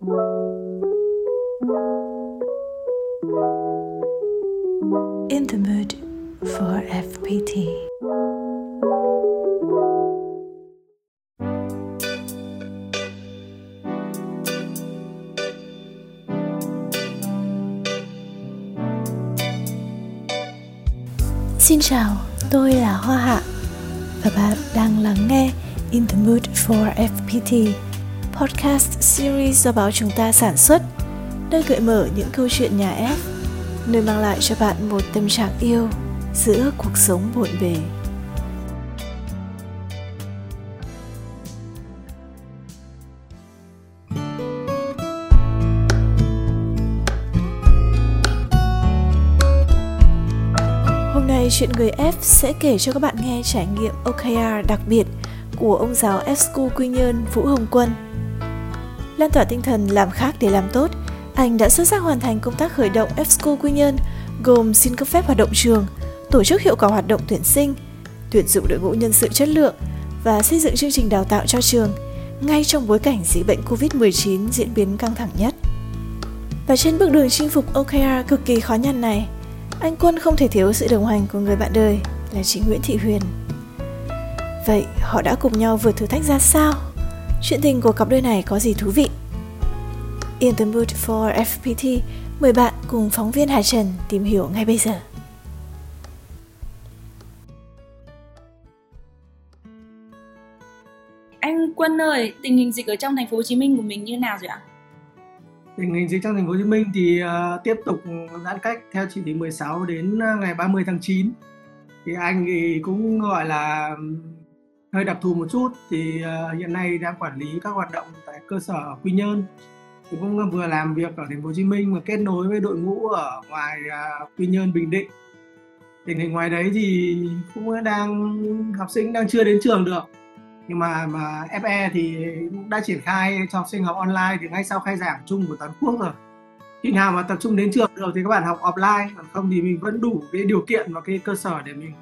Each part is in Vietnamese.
In the mood for FPT. Xin chào, tôi là Hoa Hạ và bạn đang lắng nghe In the Mood for FPT, podcast series do báo chúng ta sản xuất, nơi gợi mở những câu chuyện nhà F, nơi mang lại cho bạn một tâm trạng yêu giữa cuộc sống bộn bề. Hôm nay chuyện người F sẽ kể cho các bạn nghe trải nghiệm OKR đặc biệt của ông giáo F School Quy Nhơn Vũ Hồng Quân. Lan tỏa tinh thần làm khác để làm tốt, anh đã xuất sắc hoàn thành công tác khởi động F School Quy Nhơn gồm xin cấp phép hoạt động trường, tổ chức hiệu quả hoạt động tuyển sinh, tuyển dụng đội ngũ nhân sự chất lượng và xây dựng chương trình đào tạo cho trường ngay trong bối cảnh dịch bệnh Covid-19 diễn biến căng thẳng nhất. Và trên bước đường chinh phục OKR cực kỳ khó nhằn này, anh Quân không thể thiếu sự đồng hành của người bạn đời là chị Nguyễn Thị Huyền. Vậy họ đã cùng nhau vượt thử thách ra sao? Chuyện tình của cặp đôi này có gì thú vị? In the mood for FPT, mời bạn cùng phóng viên Hà Trần tìm hiểu ngay bây giờ. Anh Quân ơi, tình hình dịch ở trong thành phố Hồ Chí Minh của mình như nào rồi ạ? Tình hình dịch trong thành phố Hồ Chí Minh thì uh, tiếp tục giãn cách theo chỉ thị 16 đến ngày 30 tháng 9. Thì anh thì cũng gọi là hơi đặc thù một chút thì uh, hiện nay đang quản lý các hoạt động tại cơ sở ở Quy Nhơn. Thì cũng vừa làm việc ở thành phố Hồ Chí Minh và kết nối với đội ngũ ở ngoài uh, Quy Nhơn Bình Định. Tình hình ngoài đấy thì cũng đang học sinh đang chưa đến trường được nhưng mà mà FE thì đã triển khai cho học sinh học online thì ngay sau khai giảng chung của toàn quốc rồi khi nào mà tập trung đến trường được thì các bạn học offline còn không thì mình vẫn đủ cái điều kiện và cái cơ sở để mình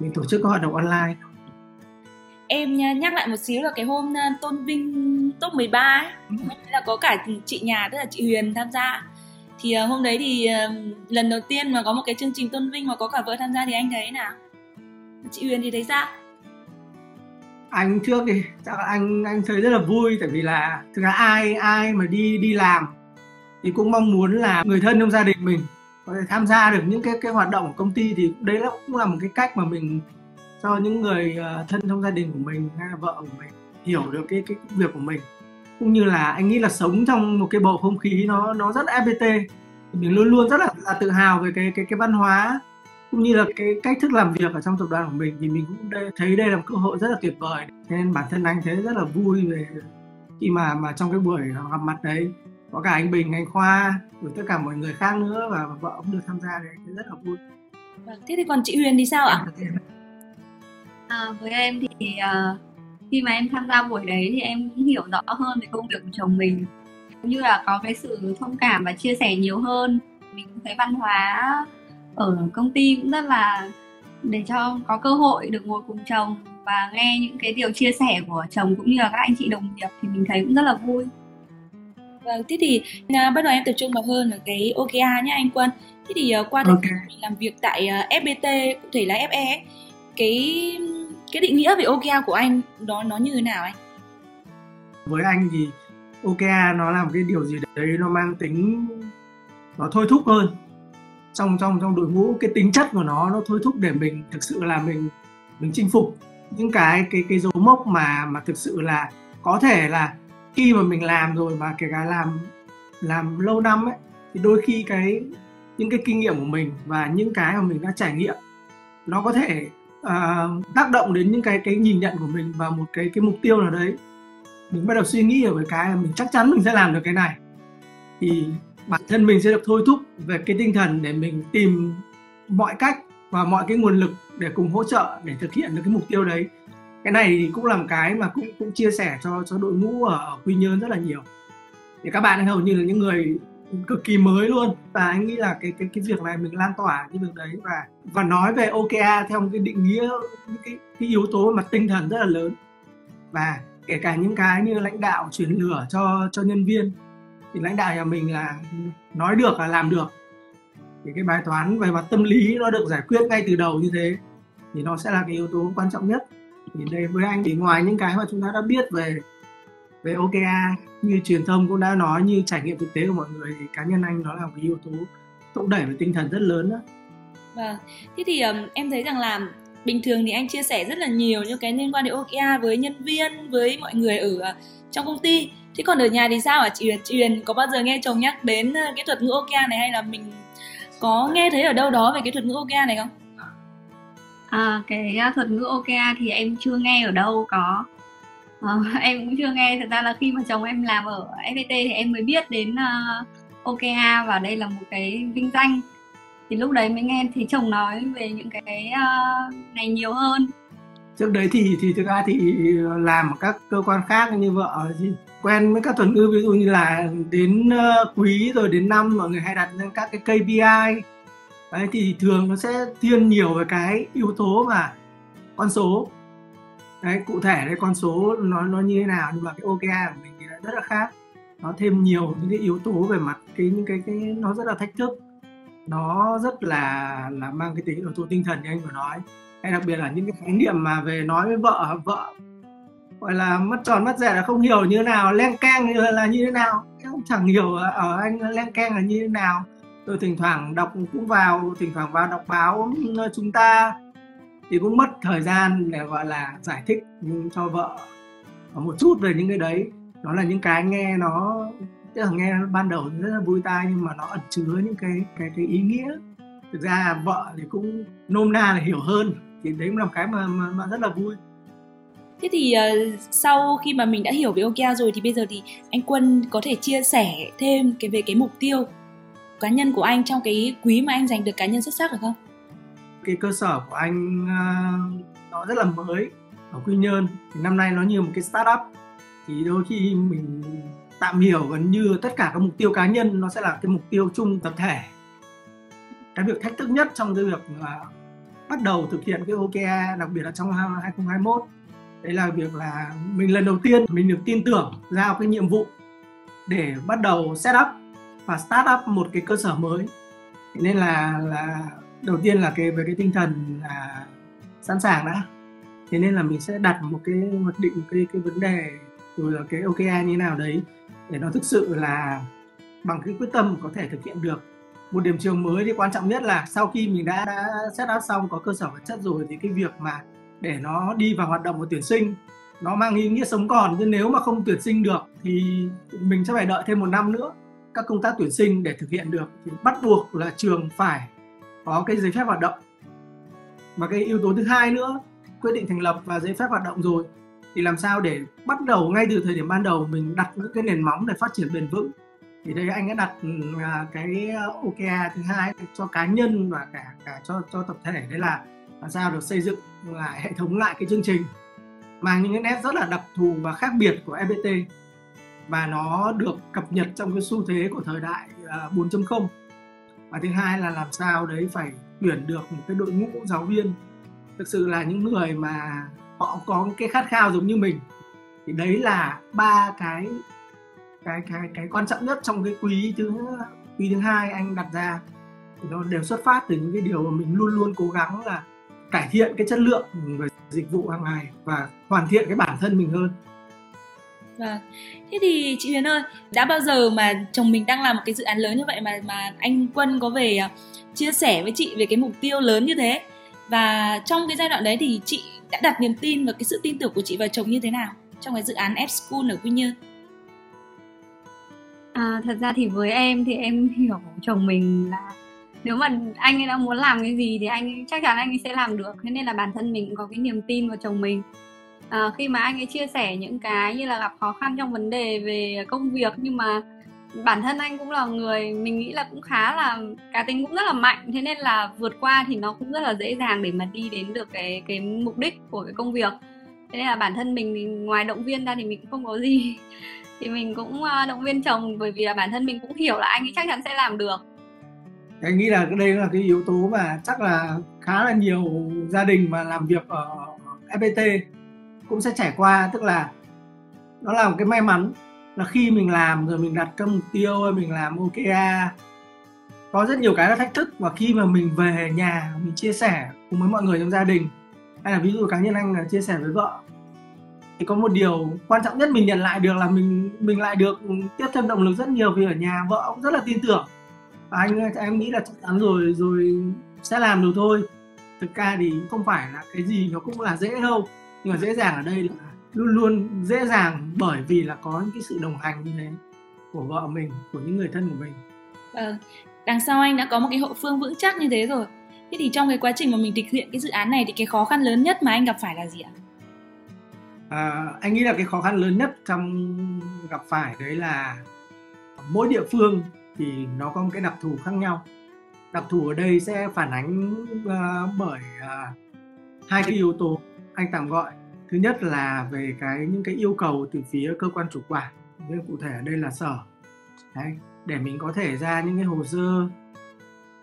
mình tổ chức các hoạt động online em nhắc lại một xíu là cái hôm tôn vinh top 13 ấy, ừ. là có cả chị nhà tức là chị Huyền tham gia. Thì hôm đấy thì lần đầu tiên mà có một cái chương trình tôn vinh mà có cả vợ tham gia thì anh thấy nào? Chị Huyền thì thấy sao? Anh trước thì chắc là anh anh thấy rất là vui tại vì là thực ra ai ai mà đi đi làm thì cũng mong muốn là người thân trong gia đình mình có thể tham gia được những cái cái hoạt động của công ty thì đấy là cũng là một cái cách mà mình cho những người ờ, thân trong gia đình của mình hay là vợ của mình hiểu được cái cái việc của mình cũng như là anh nghĩ là sống trong một cái bầu không khí nó nó rất FPT mình luôn luôn rất là, là tự hào về cái cái cái văn hóa cũng như là cái cách thức làm việc ở trong tập đoàn của mình thì mình cũng đây, thấy đây là một cơ hội rất là tuyệt vời nên bản thân anh thấy rất là vui về khi mà mà trong cái buổi gặp mặt đấy có cả anh Bình, anh Khoa rồi tất cả mọi người khác nữa và vợ cũng được tham gia đấy rất là vui. Vâng, thế thì còn chị Huyền thì sao ạ? À, với em thì uh, khi mà em tham gia buổi đấy thì em cũng hiểu rõ hơn về công việc của chồng mình cũng như là có cái sự thông cảm và chia sẻ nhiều hơn mình cũng thấy văn hóa ở công ty cũng rất là để cho có cơ hội được ngồi cùng chồng và nghe những cái điều chia sẻ của chồng cũng như là các anh chị đồng nghiệp thì mình thấy cũng rất là vui. Vâng, thế thì à, bắt đầu em tập trung vào hơn là cái OKR nhé anh Quân. Thế thì uh, qua okay. làm việc tại uh, FPT cụ thể là FE cái cái định nghĩa về OKR của anh đó nó như thế nào anh? Với anh thì OKR nó là một cái điều gì đấy nó mang tính, nó thôi thúc hơn trong trong trong đội ngũ, cái tính chất của nó nó thôi thúc để mình thực sự là mình mình chinh phục những cái cái cái dấu mốc mà mà thực sự là có thể là khi mà mình làm rồi mà kể cả làm làm lâu năm ấy, thì đôi khi cái, những cái kinh nghiệm của mình và những cái mà mình đã trải nghiệm, nó có thể à, tác động đến những cái cái nhìn nhận của mình và một cái cái mục tiêu nào đấy. Mình bắt đầu suy nghĩ về cái là mình chắc chắn mình sẽ làm được cái này. Thì bản thân mình sẽ được thôi thúc về cái tinh thần để mình tìm mọi cách và mọi cái nguồn lực để cùng hỗ trợ để thực hiện được cái mục tiêu đấy. Cái này thì cũng là một cái mà cũng cũng chia sẻ cho cho đội ngũ ở, ở quy nhơn rất là nhiều. Thì các bạn hầu như là những người cực kỳ mới luôn. Và anh nghĩ là cái cái cái việc này mình lan tỏa cái việc đấy và và nói về OKR theo một cái định nghĩa những cái, cái yếu tố mặt tinh thần rất là lớn. Và kể cả những cái như lãnh đạo chuyển lửa cho cho nhân viên thì lãnh đạo nhà mình là nói được là làm được. Thì cái bài toán về mặt tâm lý nó được giải quyết ngay từ đầu như thế thì nó sẽ là cái yếu tố quan trọng nhất. Thì đây với anh thì ngoài những cái mà chúng ta đã biết về về OKR như truyền thông cũng đã nói như trải nghiệm thực tế của mọi người thì cá nhân anh nó là một yếu tố thúc đẩy về tinh thần rất lớn đó. Vâng, thế thì um, em thấy rằng là bình thường thì anh chia sẻ rất là nhiều những cái liên quan đến OKR với nhân viên, với mọi người ở uh, trong công ty. Thế còn ở nhà thì sao ạ chị Huyền? Chị Huyền có bao giờ nghe chồng nhắc đến cái thuật ngữ OKR này hay là mình có nghe thấy ở đâu đó về cái thuật ngữ OKR này không? À, cái thuật ngữ OKR thì em chưa nghe ở đâu có uh, em cũng chưa nghe. Thật ra là khi mà chồng em làm ở FPT thì em mới biết đến ờ, uh, OKA và đây là một cái vinh danh. Thì lúc đấy mới nghe thì chồng nói về những cái uh, này nhiều hơn. Trước đấy thì thì thực ra thì làm ở các cơ quan khác như vợ thì quen với các thuật ngữ ví dụ như là đến quý rồi đến năm mọi người hay đặt lên các cái KPI đấy thì thường nó sẽ thiên nhiều về cái yếu tố mà con số đấy, cụ thể đấy, con số nó nó như thế nào, nhưng mà cái OKR của mình thì lại rất là khác. Nó thêm nhiều những cái yếu tố về mặt cái, những cái cái, nó rất là thách thức. Nó rất là là mang cái tính yếu tố tinh thần như anh vừa nói. Hay đặc biệt là những cái khái niệm mà về nói với vợ vợ gọi là mất tròn, mất rẻ là không hiểu như thế nào len keng là như thế nào. Em chẳng hiểu ở anh len keng là như thế nào. Tôi thỉnh thoảng đọc cũng vào, thỉnh thoảng vào đọc báo ừ, chúng ta thì cũng mất thời gian để gọi là giải thích cho vợ một chút về những cái đấy. Đó là những cái nghe nó tức là nghe ban đầu rất là vui tai nhưng mà nó ẩn chứa những cái cái cái ý nghĩa. Thực ra vợ thì cũng nôm na là hiểu hơn thì đấy cũng là một cái mà, mà, mà rất là vui. Thế thì uh, sau khi mà mình đã hiểu về OKR rồi thì bây giờ thì anh Quân có thể chia sẻ thêm cái về cái mục tiêu cá nhân của anh trong cái quý mà anh giành được cá nhân xuất sắc được không? Cái cơ sở của anh à, nó rất là mới ở quy nhơn. Thì năm nay nó như một cái startup. Thì đôi khi mình tạm hiểu gần như tất cả các mục tiêu cá nhân nó sẽ là cái mục tiêu chung tập thể. Cái việc thách thức nhất trong cái việc là bắt đầu thực hiện cái OKR đặc biệt là trong 2021 đấy là việc là mình lần đầu tiên mình được tin tưởng giao cái nhiệm vụ để bắt đầu set up và start up một cái cơ sở mới. Nên là là đầu tiên là cái về cái tinh thần là sẵn sàng đã. Thế nên là mình sẽ đặt một cái hoạch định một cái cái vấn đề rồi là cái OKR như nào đấy để nó thực sự là bằng cái quyết tâm có thể thực hiện được. Một điểm trường mới thì quan trọng nhất là sau khi mình đã, đã set up xong có cơ sở vật chất rồi thì cái việc mà để nó đi vào hoạt động và tuyển sinh nó mang ý nghĩa sống còn. Chứ nếu mà không tuyển sinh được thì mình sẽ phải đợi thêm một năm nữa các công tác tuyển sinh để thực hiện được. Thì bắt buộc là trường phải có cái giấy phép hoạt động. Và cái yếu tố thứ hai nữa, quyết định thành lập và giấy phép hoạt động rồi, thì làm sao để bắt đầu ngay từ thời điểm ban đầu mình đặt những cái nền móng để phát triển bền vững. Thì đây anh đã đặt ừ, à, cái ờ, OKR thứ hai cho cá nhân và cả cả cho cho tập thể, đấy là làm sao được xây dựng lại hệ thống lại cái chương trình mang những cái nét rất là đặc thù và khác biệt của FPT và nó được cập nhật trong cái xu thế của thời đại ờ, 4.0 và thứ hai là làm sao đấy phải tuyển được một cái đội ngũ giáo viên. Thực sự là những người mà họ có cái khát khao giống như mình, thì đấy là ba cái cái cái cái quan trọng nhất trong cái quý thứ quý thứ hai anh đặt ra. Thì nó đều xuất phát từ những cái điều mà mình luôn luôn cố gắng là cải thiện cái chất lượng về dịch vụ hàng ngày và hoàn thiện cái bản thân mình hơn. Vâng. Thế thì chị Huyền ơi, đã bao giờ mà chồng mình đang làm một cái dự án lớn như vậy mà mà anh Quân có về à, chia sẻ với chị về cái mục tiêu lớn như thế và trong cái giai đoạn đấy thì chị đã đặt niềm tin và cái sự tin tưởng của chị vào chồng như thế nào trong cái dự án F School ở Quy Nhơn? À, thật ra thì với em thì em hiểu chồng mình là nếu mà anh ấy đã muốn làm cái gì thì anh chắc chắn anh ấy sẽ làm được thế nên là bản thân mình cũng có cái niềm tin vào chồng mình à, khi mà anh ấy chia sẻ những cái như là gặp khó khăn trong vấn đề về công việc nhưng mà bản thân anh cũng là người mình nghĩ là cũng khá là cá tính cũng rất là mạnh thế nên là vượt qua thì nó cũng rất là dễ dàng để mà đi đến được cái cái mục đích của cái công việc. Thế nên là bản thân mình thì ngoài động viên ra thì mình cũng không có gì. Thì mình cũng ờ, động viên chồng bởi vì là bản thân mình cũng hiểu là anh ấy chắc chắn sẽ làm được. Anh nghĩ là đây là cái yếu tố mà chắc là khá là nhiều gia đình mà làm việc ở FPT cũng sẽ trải qua, tức là nó là một cái may mắn là khi mình làm rồi mình đặt các mục tiêu mình làm OKR có rất nhiều cái là thách thức. Và khi mà mình về nhà, mình chia sẻ cùng với mọi người trong gia đình, hay là ví dụ cá nhân anh là chia sẻ với vợ, thì có một điều quan trọng nhất mình nhận lại được là mình mình lại được tiếp thêm động lực rất nhiều vì ở nhà vợ cũng rất là tin tưởng. Và anh em nghĩ là chắc chắn rồi rồi sẽ làm được thôi. Thực ra thì không phải là cái gì nó cũng là dễ đâu nhưng mà dễ dàng ở đây là luôn luôn dễ dàng bởi vì là có những cái sự đồng hành như thế của vợ mình của những người thân của mình. Vâng đằng sau anh đã có một cái hậu phương vững chắc như thế rồi. Thế thì trong cái quá trình mà mình thực hiện cái dự án này thì cái khó khăn lớn nhất mà anh gặp phải là gì ạ? À, anh nghĩ là cái khó khăn lớn nhất trong gặp phải đấy là mỗi địa phương thì nó có một cái đặc thù khác nhau. Đặc thù ở đây sẽ phản ánh uh, bởi uh, hai cái yếu tố anh tạm gọi. Thứ nhất là về cái những cái yêu cầu từ phía cơ quan chủ quản. Nên cụ thể ở đây là sở. Đấy, để mình có thể ra những cái hồ sơ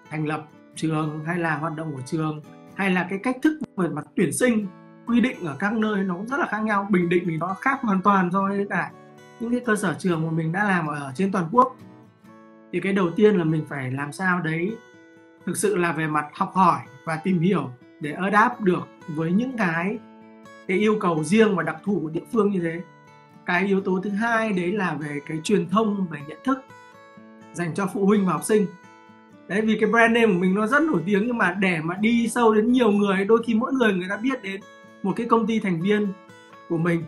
thành lập trường hay là hoạt động của trường hay là cái cách thức về mặt tuyển sinh quy định ở các nơi nó cũng rất là khác nhau. Bình định thì nó khác hoàn toàn so với cả những cái cơ sở trường mà mình đã làm ở trên toàn quốc. Thì cái đầu tiên là mình phải làm sao đấy thực sự là về mặt học hỏi và tìm hiểu để adapt được với những cái cái yêu cầu riêng và đặc thù của địa phương như thế. Cái yếu tố thứ hai đấy là về cái truyền thông, về nhận thức dành cho phụ huynh và học sinh. Đấy, vì cái brand name của mình nó rất nổi tiếng nhưng mà để mà đi sâu đến nhiều người, đôi khi mỗi người người ta biết đến một cái công ty thành viên của mình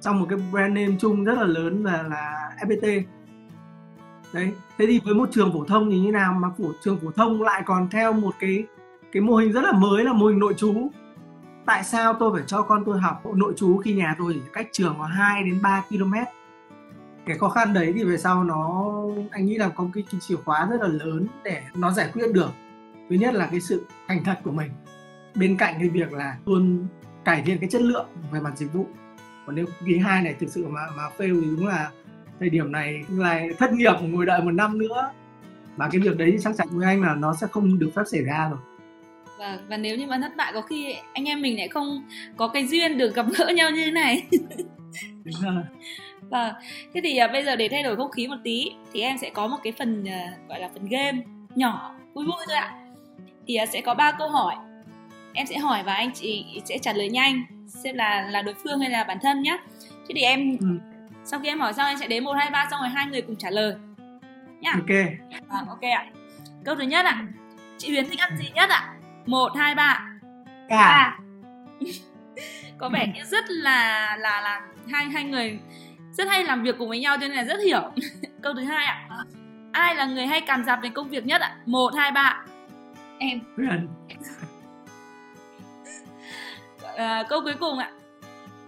trong một cái brand name chung rất là lớn là là FPT đấy, thế thì với một trường phổ thông thì như nào? Mà phổ, trường phổ thông lại còn theo một cái cái mô hình rất là mới là mô hình nội trú. Tại sao tôi phải cho con tôi học nội trú khi nhà tôi chỉ cách trường có 2 đến 3 km? Cái khó khăn đấy thì về sau nó anh nghĩ là có cái, cái chìa khóa rất là lớn để nó giải quyết được. Thứ nhất là cái sự thành thật của mình. Bên cạnh cái việc là luôn cải thiện cái chất lượng về mặt dịch vụ. Còn nếu quý hai này thực sự mà mà fail thì đúng là thời điểm này lại thất nghiệp ngồi đợi một năm nữa. Và cái việc đấy chắc chắn với anh là nó sẽ không được phép xảy ra rồi và và nếu như mà thất bại có khi anh em mình lại không có cái duyên được gặp gỡ nhau như thế này đúng rồi Vâng, thế thì uh, bây giờ để thay đổi không khí một tí thì em sẽ có một cái phần uh, gọi là phần game nhỏ vui vui thôi ạ. Thì uh, sẽ có ba câu hỏi. Em sẽ hỏi và anh chị sẽ trả lời nhanh xem là là đối phương hay là bản thân nhé. Thế thì em ừ. sau khi em hỏi xong em sẽ đến một hai ba xong rồi hai người cùng trả lời. Nhá. Ok. Vâng, ok ạ. Câu thứ nhất ạ. Chị Huyền thích ăn gì nhất ạ? Một, hai, ba. Cả. có vẻ như rất là là là hai hai người rất hay làm việc cùng với nhau cho nên là rất hiểu. Câu thứ hai ạ. Ai là người hay càm rạp về công việc nhất ạ? Một hai ba. Em. Huyền à, câu cuối cùng ạ.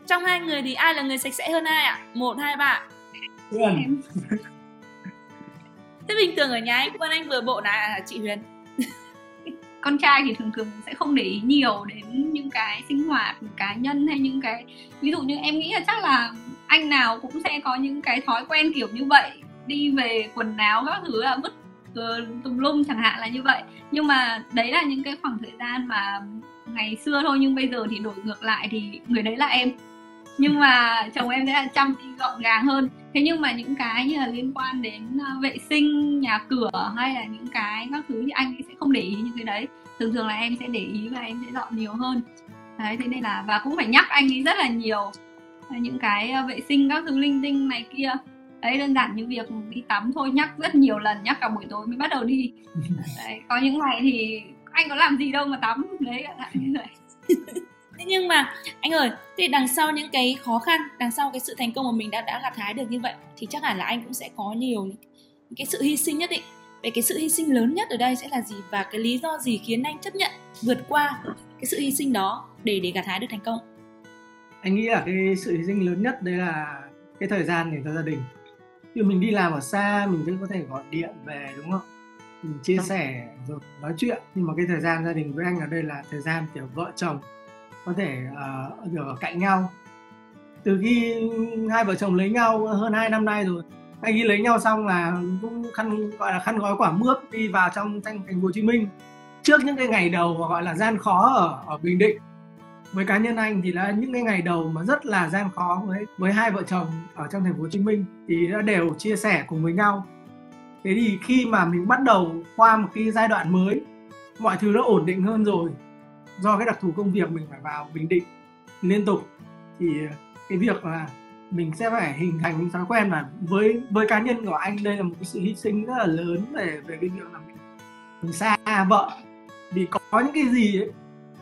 Trong hai người thì ai là người sạch sẽ hơn ai ạ? Một hai ba. Huyền thế bình thường ở nhà anh quân anh vừa bộ là chị Huyền con trai thì thường thường sẽ không để ý nhiều đến những cái sinh hoạt cá nhân hay những cái, ví dụ như em nghĩ là chắc là anh nào cũng sẽ có những cái thói quen kiểu như vậy, đi về quần áo các thứ là vứt ờ, tùm lum chẳng hạn là như vậy. Nhưng mà đấy là những cái khoảng thời gian mà ngày xưa thôi, nhưng bây giờ thì đổi ngược lại thì người đấy là em. Nhưng mà chồng em sẽ là chăm, gọn gàng hơn thế nhưng mà những cái như là liên quan đến à, vệ sinh nhà cửa hay là những cái các thứ thì anh sẽ không để ý những cái đấy. Thường thường là em sẽ để ý và em sẽ dọn nhiều hơn. Đấy thế nên là và cũng phải nhắc anh ấy rất là nhiều những cái à, vệ sinh các thứ linh tinh này kia. Đấy đơn giản như việc đi tắm thôi nhắc rất nhiều lần nhắc cả buổi tối mới bắt đầu đi. Đấy, có những ngày thì anh có làm gì đâu mà tắm. Đấy như vậy thế nhưng mà anh ơi thì đằng sau những cái khó khăn đằng sau cái sự thành công mà mình đã đã gặt hái được như vậy thì chắc hẳn là anh cũng sẽ có nhiều những cái sự hy sinh nhất định. Về cái sự hy sinh lớn nhất ở đây sẽ là gì? Và cái lý do gì khiến anh chấp nhận vượt qua cái sự hy sinh đó để để gặt hái được thành công? Anh nghĩ là cái sự hy sinh lớn nhất đấy là cái thời gian dành cho gia đình. Khi mình đi làm ở xa mình vẫn có thể gọi điện về đúng không? Mình chia sẻ rồi nói chuyện. Nhưng mà cái thời gian gia đình với anh ở đây là thời gian kiểu vợ chồng có thể uh, được ở cạnh nhau. Từ khi hai vợ chồng lấy nhau hơn hai năm nay rồi anh ấy lấy nhau xong là cũng khăn gọi là khăn gói quả mướp đi vào trong thành phố Hồ Chí Minh. Trước những cái ngày đầu gọi là gian khó ở ở Bình Định với cá nhân anh thì là những cái ngày đầu mà rất là gian khó với với hai vợ chồng ở trong thành phố Hồ Chí Minh thì đã đều chia sẻ cùng với nhau. Thế thì khi mà mình bắt đầu qua một cái giai đoạn mới mọi thứ nó ổn định hơn rồi do cái đặc thù công việc mình phải vào bình định liên tục thì cái việc là mình sẽ phải hình thành những thói quen và với với cá nhân của anh đây là một cái sự hy sinh rất là lớn về về cái việc là mình, mình xa vợ. Vì có những cái gì ấy,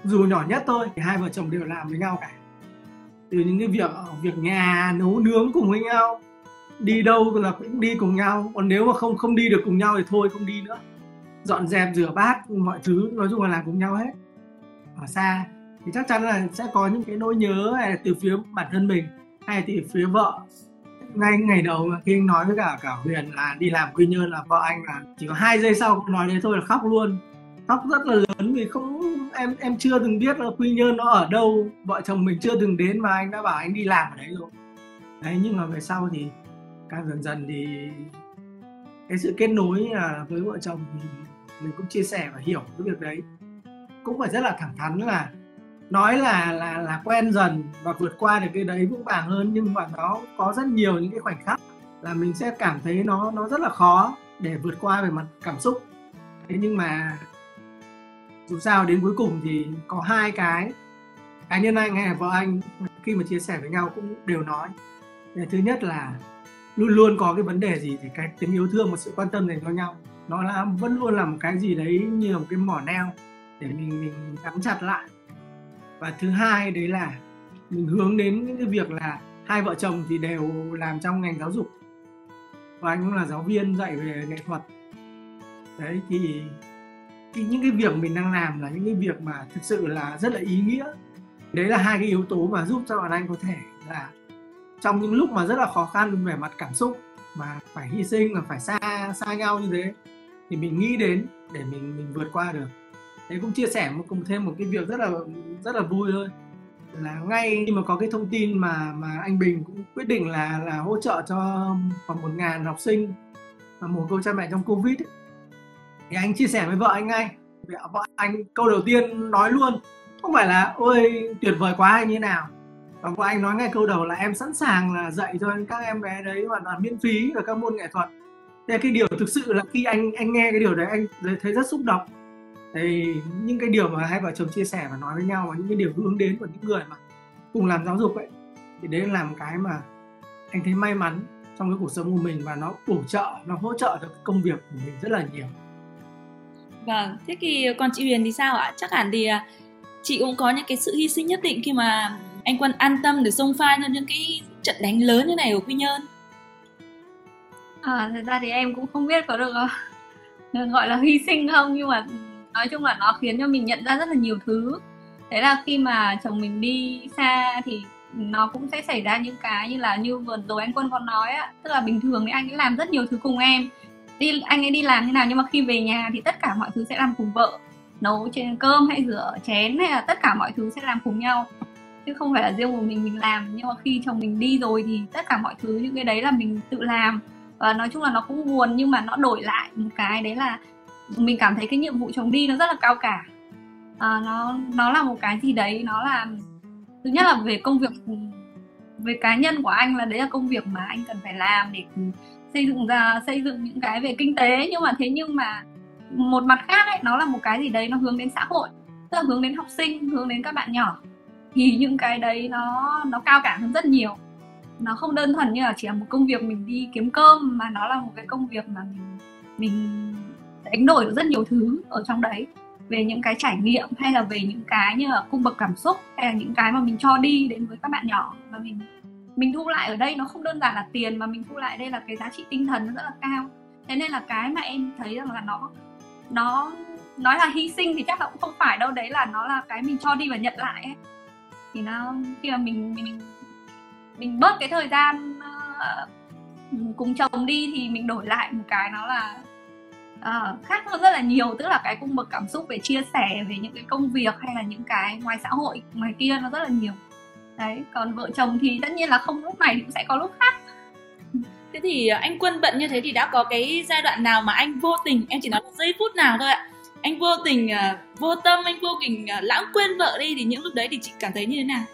dù nhỏ nhất thôi thì hai vợ chồng đều làm với nhau cả. Từ những cái việc việc nhà nấu nướng cùng với nhau đi đâu là cũng đi cùng nhau. Còn nếu mà không không đi được cùng nhau thì thôi không đi nữa. Dọn dẹp rửa bát mọi thứ nói chung là làm cùng nhau hết ở xa, thì chắc chắn là sẽ có những cái nỗi nhớ hay là từ phía bản thân mình, hay là từ phía vợ. Ngay ngày đầu khi anh nói với cả cả Huyền là đi làm quy nhơn là vợ anh là chỉ có hai giây sau nói đến thôi là khóc luôn. Khóc rất là lớn vì không, em em chưa từng biết là quy nhơn nó ở đâu. Vợ chồng mình chưa từng đến mà anh đã bảo anh đi làm ở đấy rồi. Đấy, nhưng mà về sau thì càng dần dần thì cái sự kết nối là với vợ chồng thì mình cũng chia sẻ và hiểu cái việc đấy cũng phải rất là thẳng thắn là nói là là là quen dần và vượt qua được cái đấy vững vàng hơn, nhưng mà nó có rất nhiều những cái khoảnh khắc là mình sẽ cảm thấy nó nó rất là khó để vượt qua về mặt cảm xúc. Thế nhưng mà dù sao đến cuối cùng thì có hai cái, cá nhân anh hay là vợ anh khi mà chia sẻ với nhau cũng đều nói. Thứ nhất là luôn luôn có cái vấn đề gì thì cái tình yêu thương và sự quan tâm dành cho nhau, nó là, vẫn luôn là một cái gì đấy như là một cái mỏ neo để mình mình nắm chặt lại. Và thứ hai đấy là mình hướng đến những cái việc là hai vợ chồng thì đều làm trong ngành giáo dục. Và anh cũng là giáo viên dạy về nghệ thuật. Đấy, thì thì những cái việc mình đang làm là những cái việc mà thực sự là rất là ý nghĩa. Đấy là hai cái yếu tố mà giúp cho bạn anh có thể là trong những lúc mà rất là khó khăn về mặt cảm xúc mà phải hy sinh và phải xa xa nhau như thế, thì mình nghĩ đến để mình mình vượt qua được thế cũng chia sẻ một cùng thêm một cái việc rất là rất là vui thôi. Là ngay khi mà có cái thông tin mà mà anh Bình cũng quyết định là là hỗ trợ cho khoảng một ngàn học sinh và một cô cha mẹ trong covid ấy, thì anh chia sẻ với vợ anh ngay. Vợ anh câu đầu tiên nói luôn không phải là ôi tuyệt vời quá hay như nào. Và vợ anh nói ngay câu đầu là em sẵn sàng là dạy cho các em bé đấy hoàn toàn miễn phí ở các môn nghệ thuật. Thế cái điều thực sự là khi anh anh nghe cái điều đấy anh thấy rất xúc động thì những cái điều mà hai vợ chồng chia sẻ và nói với nhau và những cái điều hướng đến của những người mà cùng làm giáo dục ấy thì đấy là một cái mà anh thấy may mắn trong cái cuộc sống của mình và nó bổ trợ nó hỗ trợ cho công việc của mình rất là nhiều. Vâng thế thì còn chị Huyền thì sao ạ? Chắc hẳn thì à, chị cũng có những cái sự hy sinh nhất định khi mà anh Quân an tâm để xông pha cho những cái trận đánh lớn như này ở Quy Nhơn. À, thật ra thì em cũng không biết có được gọi là hy sinh không nhưng mà nói chung là nó khiến cho mình nhận ra rất là nhiều thứ. Thế là khi mà chồng mình đi xa thì nó cũng sẽ xảy ra những cái như là như vừa rồi anh quân còn nói á. Tức là bình thường thì anh ấy làm rất nhiều thứ cùng em. Đi, anh ấy đi làm như nào nhưng mà khi về nhà thì tất cả mọi thứ sẽ làm cùng vợ. Nấu trên cơm hay rửa chén hay là tất cả mọi thứ sẽ làm cùng nhau. Chứ không phải là riêng một mình mình làm. Nhưng mà khi chồng mình đi rồi thì tất cả mọi thứ, những cái đấy là mình tự làm. Và nói chung là nó cũng buồn nhưng mà nó đổi lại một cái, đấy là mình cảm thấy cái nhiệm vụ chồng đi nó rất là cao cả. À, nó nó là một cái gì đấy nó là thứ nhất là về công việc về cá nhân của anh là đấy là công việc mà anh cần phải làm để xây dựng ra xây dựng những cái về kinh tế. Nhưng mà thế nhưng mà một mặt khác ấy nó là một cái gì đấy nó hướng đến xã hội tức là hướng đến học sinh hướng đến các bạn nhỏ. Thì những cái đấy nó nó cao cả hơn rất nhiều. Nó không đơn thuần như là chỉ là một công việc mình đi kiếm cơm mà nó là một cái công việc mà mình mình đánh đổi được rất nhiều thứ ở trong đấy về những cái trải nghiệm hay là về những cái như là cung bậc cảm xúc hay là những cái mà mình cho đi đến với các bạn nhỏ mà mình mình thu lại ở đây nó không đơn giản là tiền mà mình thu lại đây là cái giá trị tinh thần nó rất là cao thế nên là cái mà em thấy rằng là nó nó nói là hy sinh thì chắc là cũng không phải đâu đấy là nó là cái mình cho đi và nhận lại ấy. thì nó khi mà mình mình mình bớt cái thời gian uh, cùng chồng đi thì mình đổi lại một cái nó là uh, khác hơn rất là nhiều tức là cái cung bậc cảm xúc về chia sẻ về những cái công việc hay là những cái ngoài xã hội ngoài kia nó rất là nhiều. Đấy còn vợ chồng thì tất nhiên là không lúc này cũng sẽ có lúc khác. Thế thì anh quân bận như thế thì đã có cái giai đoạn nào mà anh vô tình em chỉ nói giây phút nào thôi ạ anh vô tình uh, vô tâm anh vô tình uh, lãng quên vợ đi thì những lúc đấy thì chị cảm thấy như thế nào?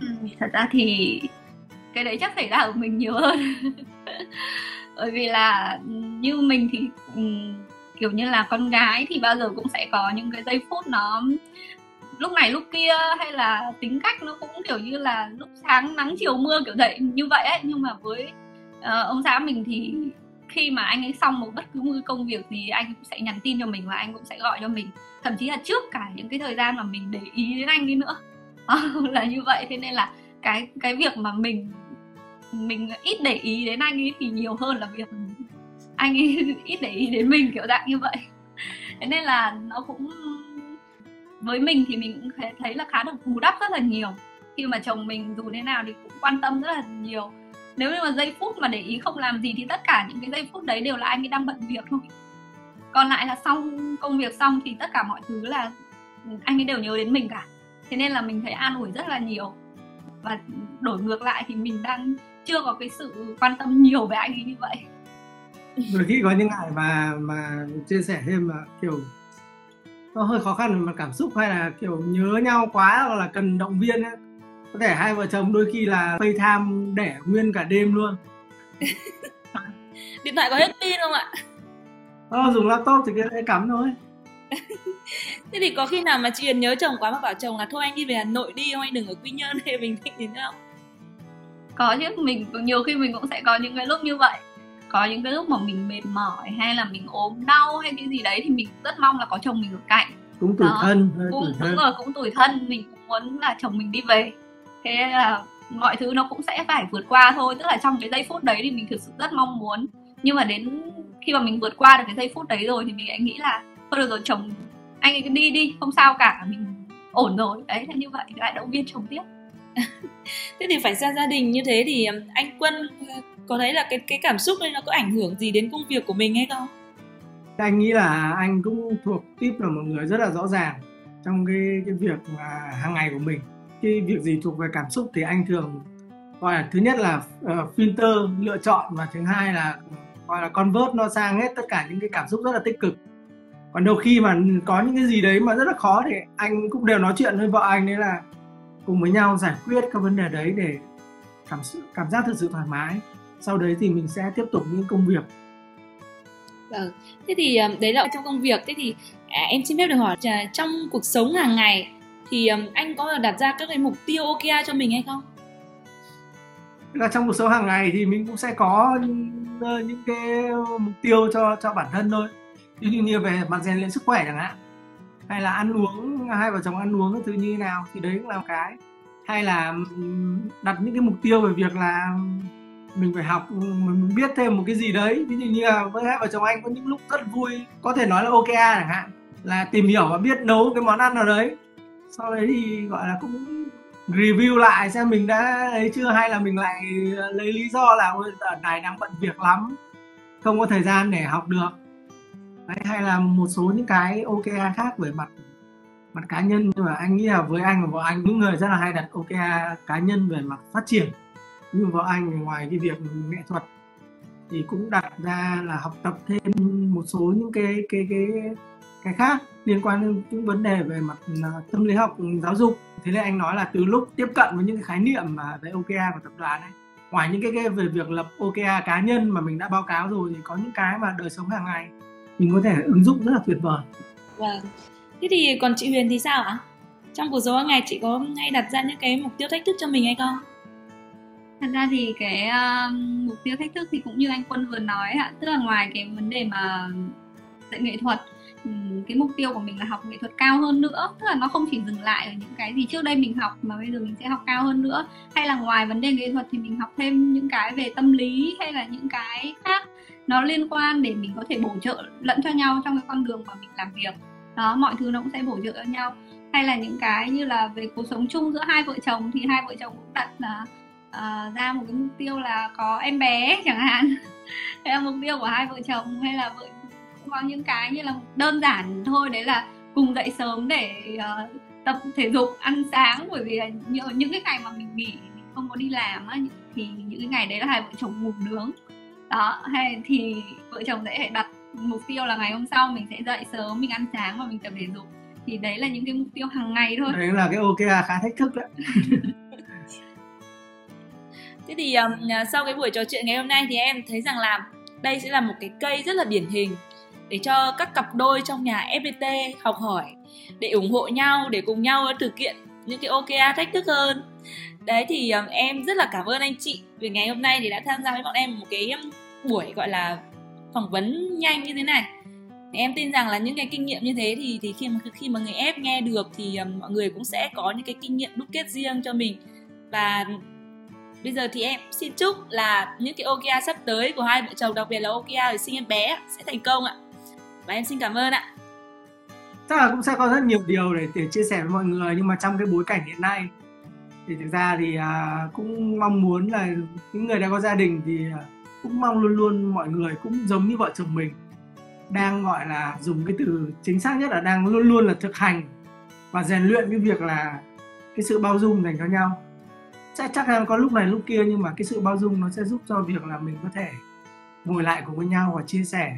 Ừ, thật ra thì cái đấy chắc xảy ra ở mình nhiều hơn. Bởi vì là như mình thì um, kiểu như là con gái thì bao giờ cũng sẽ có những cái giây phút nó lúc này lúc kia hay là tính cách nó cũng kiểu như là lúc sáng nắng chiều mưa kiểu vậy như vậy ấy. Nhưng mà với uh, ông xã mình thì khi mà anh ấy xong một bất cứ một công việc gì anh cũng sẽ nhắn tin cho mình và anh cũng sẽ gọi cho mình. Thậm chí là trước cả những cái thời gian mà mình để ý đến anh đi nữa. Là như vậy thế nên là cái cái việc mà mình mình ít để ý đến anh ấy thì nhiều hơn là việc anh ấy ít để ý đến mình kiểu dạng như vậy. Thế nên là nó cũng, với mình thì mình cũng thấy là khá được bù đắp rất là nhiều. Khi mà chồng mình dù thế nào thì cũng quan tâm rất là nhiều. Nếu như mà giây phút mà để ý không làm gì thì tất cả những cái giây phút đấy đều là anh ấy đang bận việc thôi. Còn lại là xong công việc xong thì tất cả mọi thứ là anh ấy đều nhớ đến mình cả. Thế nên là mình thấy an ủi rất là nhiều. Và đổi ngược lại thì mình đang chưa có cái sự quan tâm nhiều về anh ấy như vậy đôi khi có những ngày mà mà chia sẻ thêm mà kiểu nó hơi khó khăn về mặt cảm xúc hay là kiểu nhớ nhau quá hoặc là cần động viên ấy. có thể hai vợ chồng đôi khi là FaceTime để nguyên cả đêm luôn. Điện thoại có hết pin không ạ? Ờ, dùng laptop thì cái cắm thôi. Thế thì có khi nào mà chị Huyền nhớ chồng quá mà bảo chồng là thôi anh đi về Hà Nội đi không anh đừng ở Quy Nhơn hay Bình Định nữa không? Có chứ mình nhiều khi mình cũng sẽ có những cái lúc như vậy có những cái lúc mà mình mệt mỏi hay là mình ốm đau hay cái gì đấy thì mình rất mong là có chồng mình ở cạnh. Cũng tuổi thân cũng tuổi thân. đúng rồi cũng tuổi thân mình cũng muốn là chồng mình đi về. Thế là mọi thứ nó cũng sẽ phải vượt qua thôi tức là trong cái giây phút đấy thì mình thực sự rất mong muốn. Nhưng mà đến khi mà mình vượt qua được cái giây phút đấy rồi thì mình lại nghĩ là thôi được rồi chồng anh ấy cứ đi đi không sao cả mình ổn rồi. Đấy thế như vậy lại động viên chồng tiếp thế thì phải ra gia đình như thế thì anh quân ờ, có thấy là cái cái cảm xúc đấy nó có ảnh hưởng gì đến công việc của mình hay không? Anh nghĩ là anh cũng thuộc tiếp là một người rất là rõ ràng trong cái cái việc mà hàng ngày của mình. Cái việc gì thuộc về cảm xúc thì anh thường gọi là thứ nhất là uh, filter lựa chọn và thứ hai là gọi là convert nó sang hết tất cả những cái cảm xúc rất là tích cực. Còn đôi khi mà có những cái gì đấy mà rất là khó thì anh cũng đều nói chuyện với vợ anh đấy là cùng với nhau giải quyết các vấn đề đấy để cảm cảm giác thực sự thoải mái. Sau đấy thì mình sẽ tiếp tục những công việc. Vâng. Thế thì ờ, đấy là trong công việc. Thế thì à, em xin phép được hỏi trong cuộc sống hàng ngày thì anh có đặt ra các cái mục tiêu OKR cho mình hay không? Là trong cuộc sống hàng ngày thì mình cũng sẽ có ờ, những cái mục tiêu cho cho bản thân thôi. Ví dụ như về mặt rèn luyện sức khỏe chẳng hạn hay là ăn uống, hai vợ chồng ăn uống cái thứ như thế nào, thì đấy cũng là một cái. Hay là đặt những cái mục tiêu về việc là mình phải học, mình biết thêm một cái gì đấy. Ví dụ như là với hai vợ chồng anh có những lúc rất vui, có thể nói là ok à chẳng hạn. Là tìm hiểu và biết nấu cái món ăn nào đấy. Sau đấy thì, gọi là, cũng review lại xem mình đã ấy chưa, hay là mình lại lấy lý do là ở này đang bận việc lắm, không có thời gian để học được đấy, hay là một số những cái OKR khác về mặt mặt cá nhân. Nhưng mà anh nghĩ là với anh và vợ anh những người rất là hay đặt OKR cá nhân về mặt phát triển. Nhưng vợ anh ngoài cái việc nghệ thuật thì cũng đặt ra là học tập thêm một số những cái cái cái cái khác liên quan đến những vấn đề về mặt à, tâm lý học giáo dục. Thế nên anh nói là từ lúc tiếp cận với những cái khái niệm mà về OKR của tập đoàn này ngoài những cái, cái về việc lập OKR cá nhân mà mình đã báo cáo rồi thì có những cái mà đời sống hàng ngày mình có thể ứng dụng rất là tuyệt vời. Vâng. Thế thì còn chị Huyền thì sao ạ? Trong cuộc sống hàng ngày chị có hay đặt ra những cái mục tiêu thách thức cho mình hay không? Thật ra thì cái uh, mục tiêu thách thức thì cũng như anh Quân vừa nói ạ, tức là ngoài cái vấn đề mà dạy nghệ thuật cái mục tiêu của mình là học nghệ thuật cao hơn nữa. Tức là nó không chỉ dừng lại ở những cái gì trước đây mình học mà bây giờ mình sẽ học cao hơn nữa. Hay là ngoài vấn đề nghệ thuật thì mình học thêm những cái về tâm lý hay là những cái khác nó liên quan để mình có thể bổ trợ lẫn cho nhau trong cái con đường mà mình làm việc. Đó mọi thứ nó cũng sẽ bổ trợ cho nhau. Hay là những cái như là về cuộc sống chung giữa hai vợ chồng thì hai vợ chồng cũng đặt là uh, ra một cái mục tiêu là có em bé chẳng hạn. Hay là mục tiêu của hai vợ chồng hay là vợ có những cái như là đơn giản thôi đấy là cùng dậy sớm để uh, tập thể dục ăn sáng. Bởi vì là những, những cái ngày mà mình nghỉ mình không có đi làm á thì những cái ngày đấy là hai vợ chồng ngủ nướng. Đó hay thì vợ chồng sẽ đặt mục tiêu là ngày hôm sau mình sẽ dậy sớm mình ăn sáng và mình tập thể dục. Thì đấy là những cái mục tiêu hàng ngày thôi. Đấy là cái OKR khá thách thức đấy. Thế thì um, sau cái buổi trò chuyện ngày hôm nay thì em thấy rằng là đây sẽ là một cái cây rất là điển hình để cho các cặp đôi trong nhà FPT học hỏi để ủng hộ nhau để cùng nhau thực hiện những cái OKR thách thức hơn. Đấy thì um, em rất là cảm ơn anh chị vì ngày hôm nay thì đã tham gia với bọn em một cái um, buổi gọi là phỏng vấn nhanh như thế này. Em tin rằng là những cái kinh nghiệm như thế thì thì khi mà khi mà người ép nghe được thì um, mọi người cũng sẽ có những cái kinh nghiệm đúc kết riêng cho mình. Và bây giờ thì em xin chúc là những cái OKR sắp tới của hai vợ chồng đặc biệt là OKR để sinh em bé sẽ thành công ạ và em xin cảm ơn ạ. Chắc là cũng sẽ có rất nhiều điều để, để chia sẻ với mọi người nhưng mà trong cái bối cảnh hiện nay thì thực ra thì à, cũng mong muốn là những người đã có gia đình thì à, cũng mong luôn luôn mọi người cũng giống như vợ chồng mình đang gọi là dùng cái từ chính xác nhất là đang luôn luôn là thực hành và rèn luyện cái việc là cái sự bao dung dành cho nhau. Chắc chắc là có lúc này lúc kia nhưng mà cái sự bao dung nó sẽ giúp cho việc là mình có thể ngồi lại cùng với nhau và chia sẻ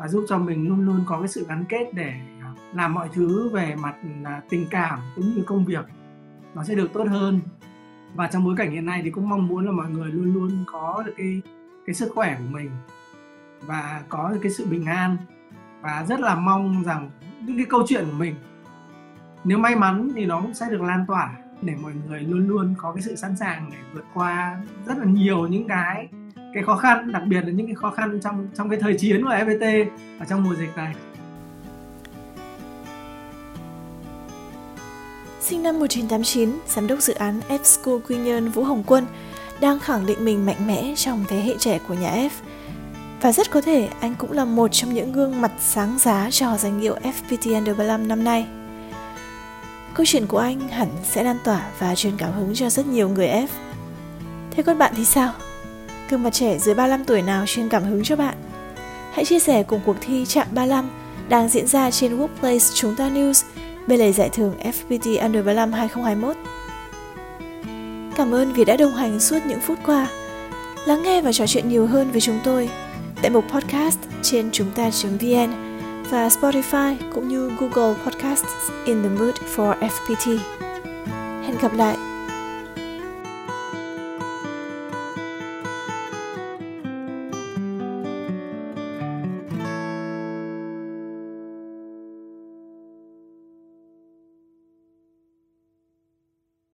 và giúp cho mình luôn luôn có cái sự gắn kết để à, làm mọi thứ về mặt à, tình cảm cũng như công việc. Nó sẽ được tốt hơn. Và trong bối cảnh hiện nay thì cũng mong muốn là mọi người luôn luôn có được cái cái sức khỏe của mình và có được cái sự bình an. Và rất là mong rằng những cái câu chuyện của mình, nếu may mắn thì nó cũng sẽ được lan tỏa để mọi người luôn luôn có cái sự sẵn sàng để vượt qua rất là nhiều những cái cái khó khăn đặc biệt là những cái khó khăn trong trong cái thời chiến của FPT ở trong mùa dịch này Sinh năm 1989, giám đốc dự án F School Quy Nhơn Vũ Hồng Quân đang khẳng định mình mạnh mẽ trong thế hệ trẻ của nhà F. Và rất có thể anh cũng là một trong những gương mặt sáng giá cho danh hiệu FPT Under 35 năm nay. Câu chuyện của anh hẳn sẽ lan tỏa và truyền cảm hứng cho rất nhiều người F. Thế còn bạn thì sao? Gương mặt trẻ dưới 35 tuổi nào chuyên cảm hứng cho bạn? Hãy chia sẻ cùng cuộc thi Chạm 35 đang diễn ra trên Workplace Chúng ta News, bên lề giải thưởng FPT Under 35 2021. Cảm ơn vì đã đồng hành suốt những phút qua. Lắng nghe và trò chuyện nhiều hơn với chúng tôi tại mục podcast trên chúng ta.vn và Spotify cũng như Google Podcasts in the Mood for FPT. Hẹn gặp lại